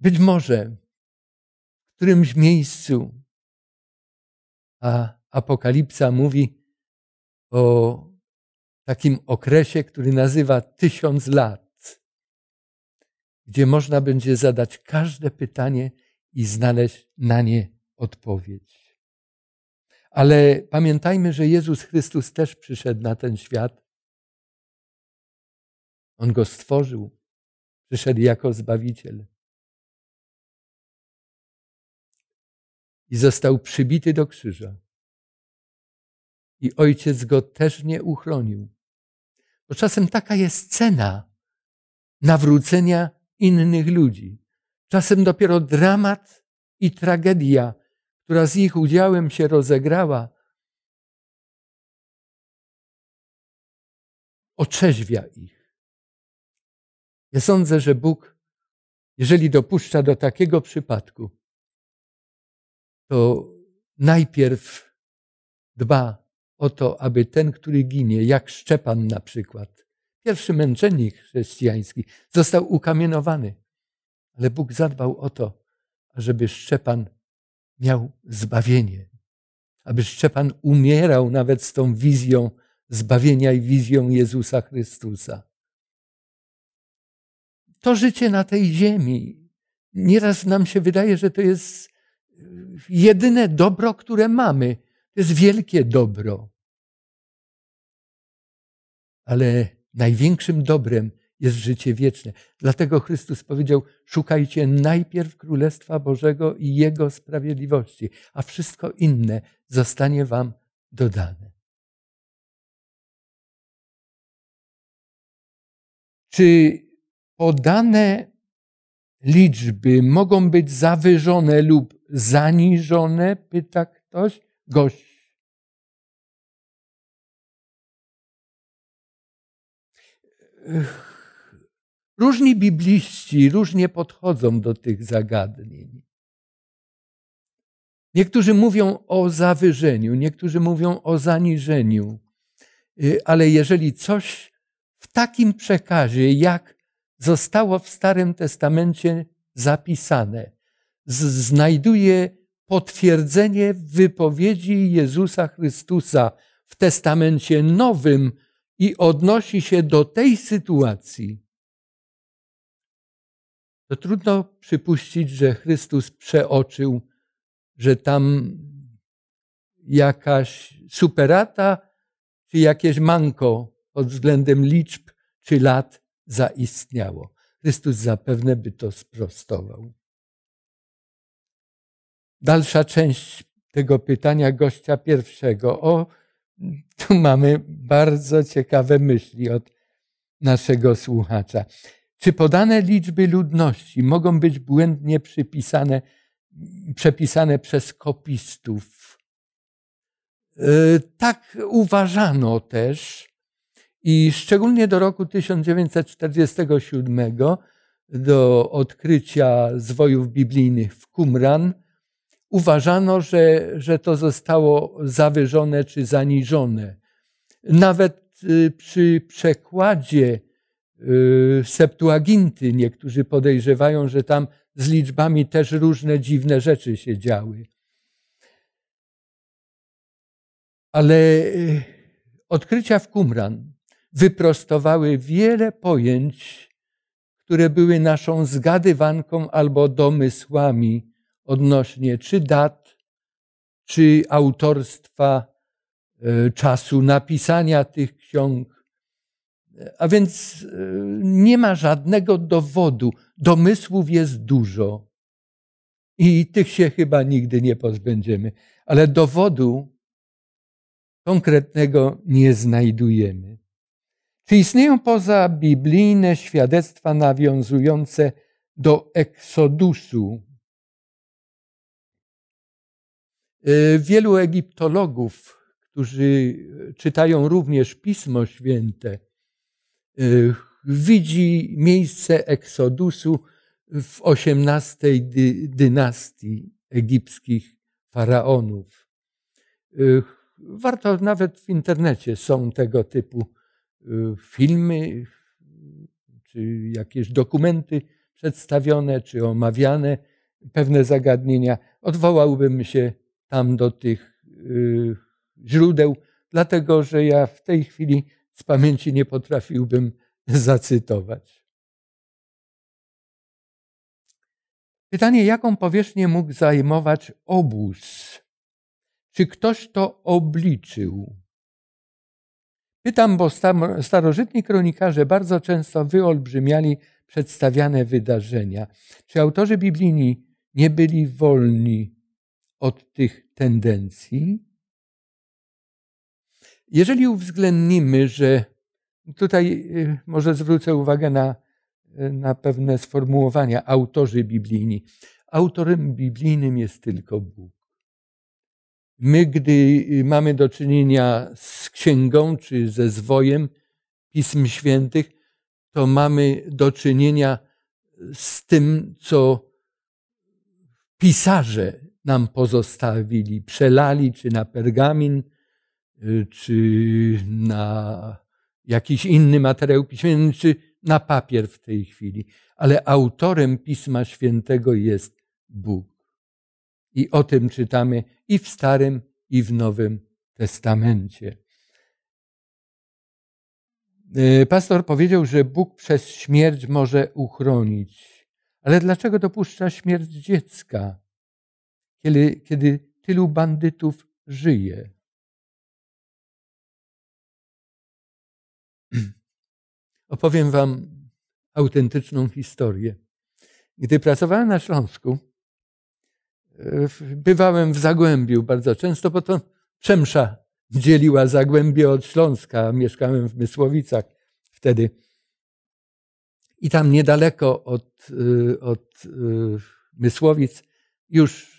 Być może w którymś miejscu, a Apokalipsa mówi o takim okresie, który nazywa tysiąc lat, gdzie można będzie zadać każde pytanie i znaleźć na nie odpowiedź. Ale pamiętajmy, że Jezus Chrystus też przyszedł na ten świat. On go stworzył, przyszedł jako Zbawiciel. I został przybity do krzyża. I ojciec go też nie uchronił. Bo czasem taka jest cena nawrócenia innych ludzi. Czasem dopiero dramat i tragedia, która z ich udziałem się rozegrała, otrzeźwia ich. Ja sądzę, że Bóg, jeżeli dopuszcza do takiego przypadku, to najpierw dba o to, aby ten, który ginie, jak Szczepan na przykład, pierwszy męczennik chrześcijański, został ukamienowany. Ale Bóg zadbał o to, żeby Szczepan miał zbawienie, aby Szczepan umierał nawet z tą wizją zbawienia i wizją Jezusa Chrystusa. to życie na tej ziemi. Nieraz nam się wydaje, że to jest jedyne dobro, które mamy. To jest wielkie dobro. Ale największym dobrem jest życie wieczne. Dlatego Chrystus powiedział: Szukajcie najpierw Królestwa Bożego i Jego sprawiedliwości, a wszystko inne zostanie Wam dodane. Czy podane liczby mogą być zawyżone lub zaniżone? Pyta ktoś. Gość. Różni bibliści różnie podchodzą do tych zagadnień. Niektórzy mówią o zawyżeniu, niektórzy mówią o zaniżeniu, y, ale jeżeli coś w takim przekazie, jak zostało w Starym Testamencie zapisane, znajduje potwierdzenie wypowiedzi Jezusa Chrystusa w Testamencie Nowym i odnosi się do tej sytuacji, to trudno przypuścić, że Chrystus przeoczył, że tam jakaś superata czy jakieś manko pod względem liczb czy lat zaistniało. Chrystus zapewne by to sprostował. Dalsza część tego pytania gościa pierwszego. O, tu mamy bardzo ciekawe myśli od naszego słuchacza. Czy podane liczby ludności mogą być błędnie przypisane, przepisane przez kopistów? E, tak uważano też i szczególnie do roku 1947, do odkrycia zwojów biblijnych w Qumran, uważano, że, że to zostało zawyżone czy zaniżone. Nawet y, przy przekładzie Septuaginty niektórzy podejrzewają, że tam z liczbami też różne dziwne rzeczy się działy. Ale y, odkrycia w Qumran wyprostowały wiele pojęć, które były naszą zgadywanką albo domysłami odnośnie czy dat, czy autorstwa, e, czasu napisania tych ksiąg. A więc e, nie ma żadnego dowodu. Domysłów jest dużo. I tych się chyba nigdy nie pozbędziemy. Ale dowodu konkretnego nie znajdujemy. Czy istnieją poza biblijne świadectwa nawiązujące do eksodusu? E, wielu egiptologów, którzy czytają również Pismo Święte, widzi miejsce eksodusu w XVIII dynastii egipskich faraonów. E, warto nawet w internecie są tego typu Y, filmy, czy jakieś dokumenty przedstawione, czy omawiane pewne zagadnienia. Odwołałbym się tam do tych y, źródeł, dlatego że ja w tej chwili z pamięci nie potrafiłbym zacytować. Pytanie, jaką powierzchnię mógł zajmować obóz? Czy ktoś to obliczył? Pytam, bo starożytni kronikarze bardzo często wyolbrzymiali przedstawiane wydarzenia. Czy autorzy biblijni nie byli wolni od tych tendencji? Jeżeli uwzględnimy, że tutaj y, może zwrócę uwagę na, y, na pewne sformułowania autorzy biblijni. Autorem biblijnym jest tylko Bóg. My, gdy y, mamy do czynienia z księgą czy ze zwojem Pism Świętych, to mamy do czynienia z tym, co pisarze nam pozostawili, przelali czy na pergamin, czy na jakiś inny materiał piśmienny, czy na papier w tej chwili. Ale autorem Pisma Świętego jest Bóg. I o tym czytamy i w Starym, i w Nowym Testamencie. Y, Pastor powiedział, że Bóg przez śmierć może uchronić. Ale dlaczego dopuszcza śmierć dziecka, kiedy, kiedy tylu bandytów żyje? Opowiem Wam autentyczną historię. Gdy pracowałem na Śląsku, y, bywałem w Zagłębiu bardzo często, bo to Przemsza dzieliła Zagłębie od Śląska. Mieszkałem w Mysłowicach wtedy. I tam niedaleko od, y, od y, Mysłowic, już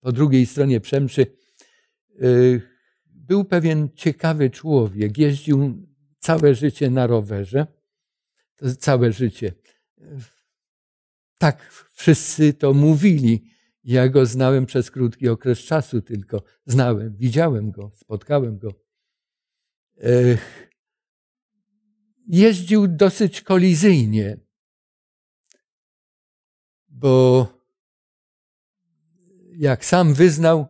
po drugiej stronie Przemszy, był pewien ciekawy człowiek. Jeździł całe życie na rowerze. Całe życie. Tak wszyscy to mówili. Ja go znałem przez krótki okres czasu tylko. Znałem, widziałem go, spotkałem go. Jeździł dosyć kolizyjnie, bo jak sam wyznał,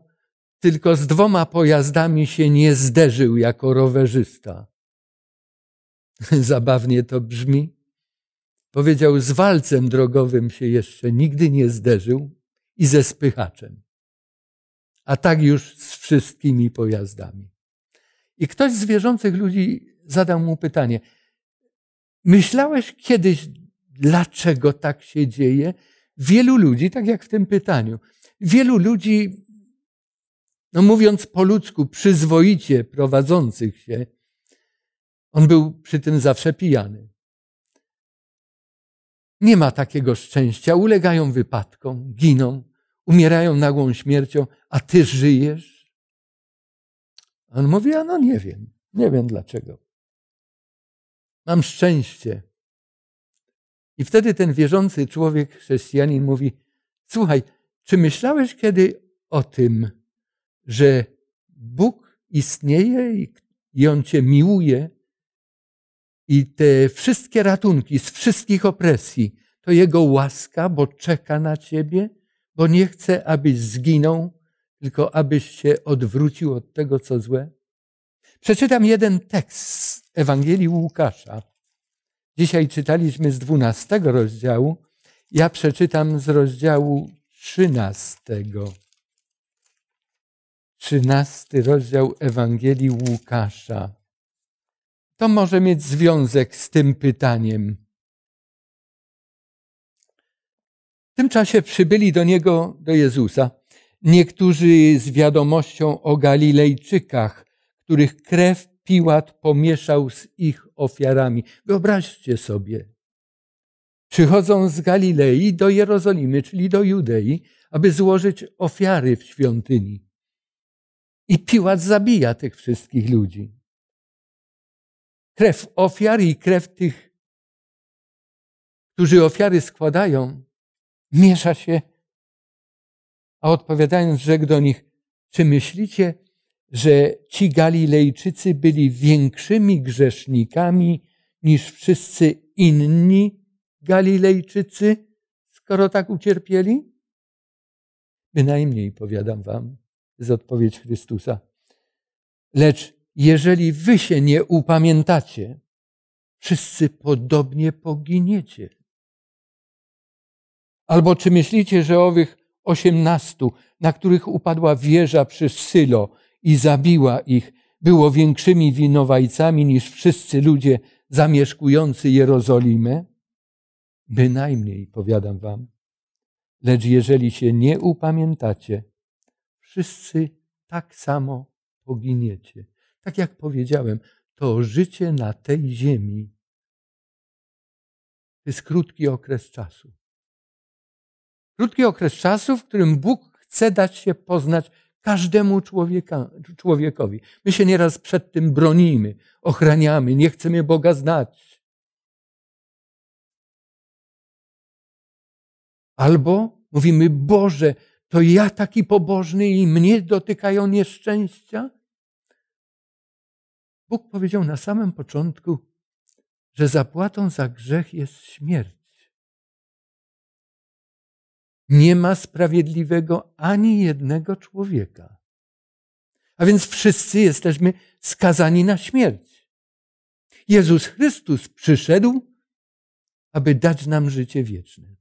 tylko z dwoma pojazdami się nie zderzył jako rowerzysta. Zabawnie to brzmi. Powiedział, z walcem drogowym się jeszcze nigdy nie zderzył i ze spychaczem. A tak już z wszystkimi pojazdami. I ktoś z wierzących ludzi zadał mu pytanie: Myślałeś kiedyś, dlaczego tak się dzieje? Wielu ludzi, tak jak w tym pytaniu, wielu ludzi, no mówiąc po ludzku, przyzwoicie prowadzących się, on był przy tym zawsze pijany. Nie ma takiego szczęścia, ulegają wypadkom, giną, umierają nagłą śmiercią, a ty żyjesz? On mówi, a no nie wiem, nie wiem dlaczego. Mam szczęście. I wtedy ten wierzący człowiek, chrześcijanin mówi, słuchaj, czy myślałeś kiedy o tym, że Bóg istnieje i On cię miłuje i te wszystkie ratunki z wszystkich opresji, to Jego łaska, bo czeka na ciebie, bo nie chce, abyś zginął, tylko abyś się odwrócił od tego, co złe? Przeczytam jeden tekst z Ewangelii Łukasza. Dzisiaj czytaliśmy z dwunastego rozdziału. Ja przeczytam z rozdziału trzynastego. Trzynasty rozdział Ewangelii Łukasza. To może mieć związek z tym pytaniem. W tym czasie przybyli do niego, do Jezusa, niektórzy z wiadomością o Galilejczykach, których krew Piłat pomieszał z ich ofiarami. Wyobraźcie sobie. Przychodzą z Galilei do Jerozolimy, czyli do Judei, aby złożyć ofiary w świątyni. I Piłat zabija tych wszystkich ludzi. Krew ofiar i krew tych, którzy ofiary składają, miesza się. A odpowiadając, rzekł do nich, czy myślicie, że ci Galilejczycy byli większymi grzesznikami niż wszyscy inni Galilejczycy, skoro tak ucierpieli? Bynajmniej, powiadam wam, jest odpowiedź Chrystusa. Lecz jeżeli wy się nie upamiętacie, wszyscy podobnie poginiecie. Albo czy myślicie, że owych osiemnastu, na których upadła wieża przy Sylo, i zabiła ich, było większymi winowajcami niż wszyscy ludzie zamieszkujący Jerozolimę? Bynajmniej, powiadam wam. Lecz jeżeli się nie upamiętacie, wszyscy tak samo poginiecie. Tak jak powiedziałem, to życie na tej ziemi to jest krótki okres czasu. Krótki okres czasu, w którym Bóg chce dać się poznać Każdemu człowieka, człowiekowi. My się nieraz przed tym bronimy, ochraniamy, nie chcemy Boga znać. Albo mówimy, Boże, to ja taki pobożny i mnie dotykają nieszczęścia? Bóg powiedział na samym początku, że zapłatą za grzech jest śmierć. Nie ma sprawiedliwego ani jednego człowieka. A więc wszyscy jesteśmy skazani na śmierć. Jezus Chrystus przyszedł, aby dać nam życie wieczne.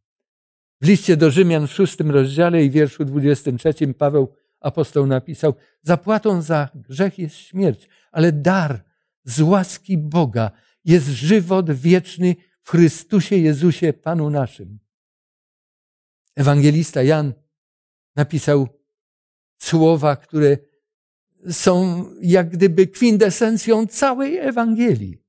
W liście do Rzymian w szóstym rozdziale i wierszu 23 Paweł apostoł napisał: Zapłatą za grzech jest śmierć, ale dar z łaski Boga jest żywot wieczny w Chrystusie Jezusie, Panu naszym. Ewangelista Jan napisał słowa, które są jak gdyby kwintesencją całej Ewangelii.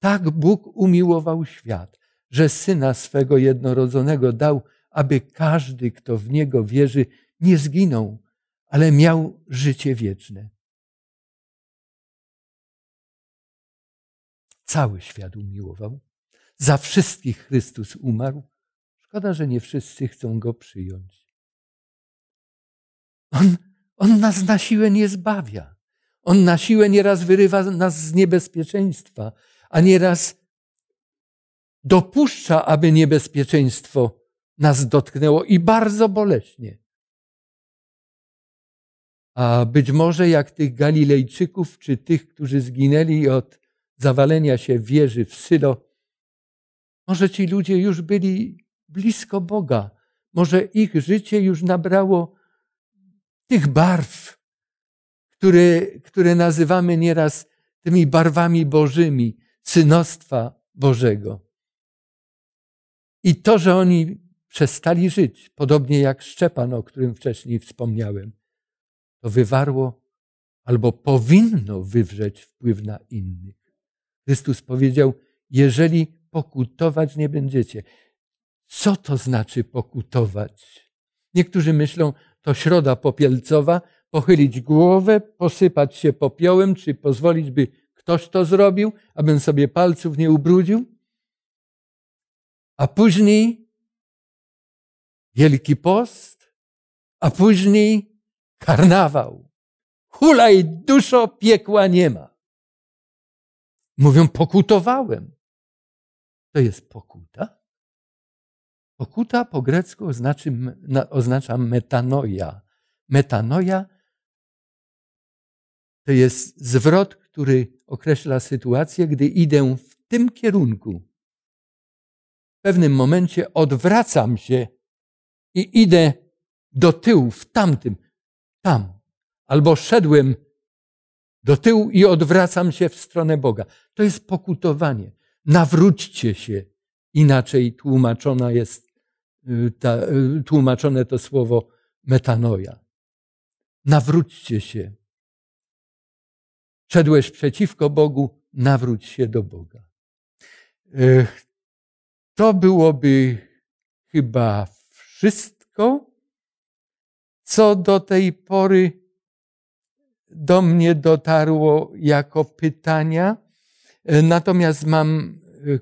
Tak Bóg umiłował świat, że syna swego jednorodzonego dał, aby każdy, kto w niego wierzy, nie zginął, ale miał życie wieczne. Cały świat umiłował. Za wszystkich Chrystus umarł. Szkoda, że nie wszyscy chcą go przyjąć. On, on nas na siłę nie zbawia. On na siłę nieraz wyrywa nas z niebezpieczeństwa, a nieraz dopuszcza, aby niebezpieczeństwo nas dotknęło i bardzo boleśnie. A być może jak tych Galilejczyków, czy tych, którzy zginęli od zawalenia się wieży w Sylo, może ci ludzie już byli blisko Boga, może ich życie już nabrało tych barw, które, które nazywamy nieraz tymi barwami bożymi, synostwa Bożego. I to, że oni przestali żyć, podobnie jak Szczepan, o którym wcześniej wspomniałem, to wywarło albo powinno wywrzeć wpływ na innych. Chrystus powiedział: Jeżeli pokutować nie będziecie. Co to znaczy pokutować? Niektórzy myślą, to środa popielcowa, pochylić głowę, posypać się popiołem, czy pozwolić, by ktoś to zrobił, abym sobie palców nie ubrudził. A później Wielki Post, a później karnawał. Hulaj duszo, piekła nie ma. Mówią, pokutowałem. To jest pokuta? Pokuta po grecku oznacza, oznacza metanoja. Metanoja to jest zwrot, który określa sytuację, gdy idę w tym kierunku. W pewnym momencie odwracam się i idę do tyłu, w tamtym, tam. Albo szedłem do tyłu i odwracam się w stronę Boga. To jest pokutowanie. Nawróćcie się. Inaczej tłumaczona jest, y, ta, y, tłumaczone to słowo metanoja. Nawróćcie się. Szedłeś przeciwko Bogu, nawróć się do Boga. To byłoby chyba wszystko, co do tej pory do mnie dotarło jako pytania. Natomiast mam y,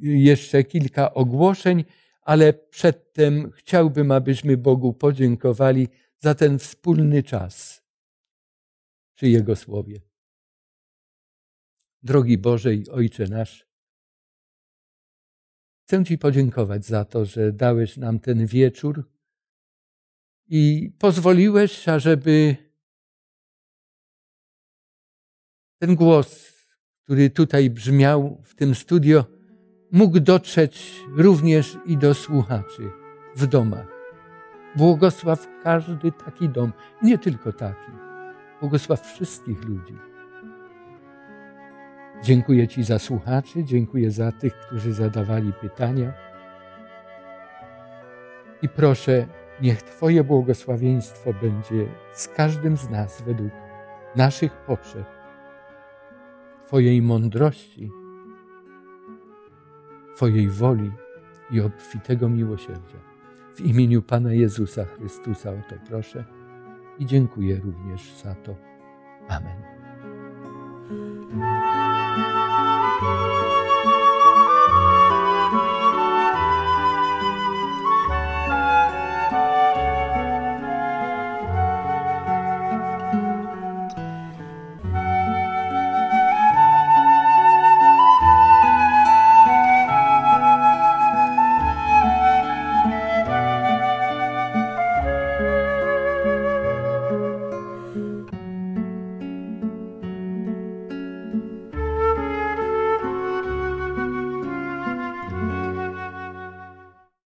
jeszcze kilka ogłoszeń, ale przedtem chciałbym, abyśmy Bogu podziękowali za ten wspólny czas przy Jego Słowie. Drogi Boże i Ojcze nasz, chcę Ci podziękować za to, że dałeś nam ten wieczór i pozwoliłeś, ażeby ten głos, który tutaj brzmiał w tym studio, mógł dotrzeć również i do słuchaczy w domach. Błogosław każdy taki dom, nie tylko taki. Błogosław wszystkich ludzi. Dziękuję Ci za słuchaczy, dziękuję za tych, którzy zadawali pytania. I proszę, niech Twoje błogosławieństwo będzie z każdym z nas według naszych potrzeb Twojej mądrości, Twojej woli i obfitego miłosierdzia. W imieniu Pana Jezusa Chrystusa o to proszę i dziękuję również za to. Amen.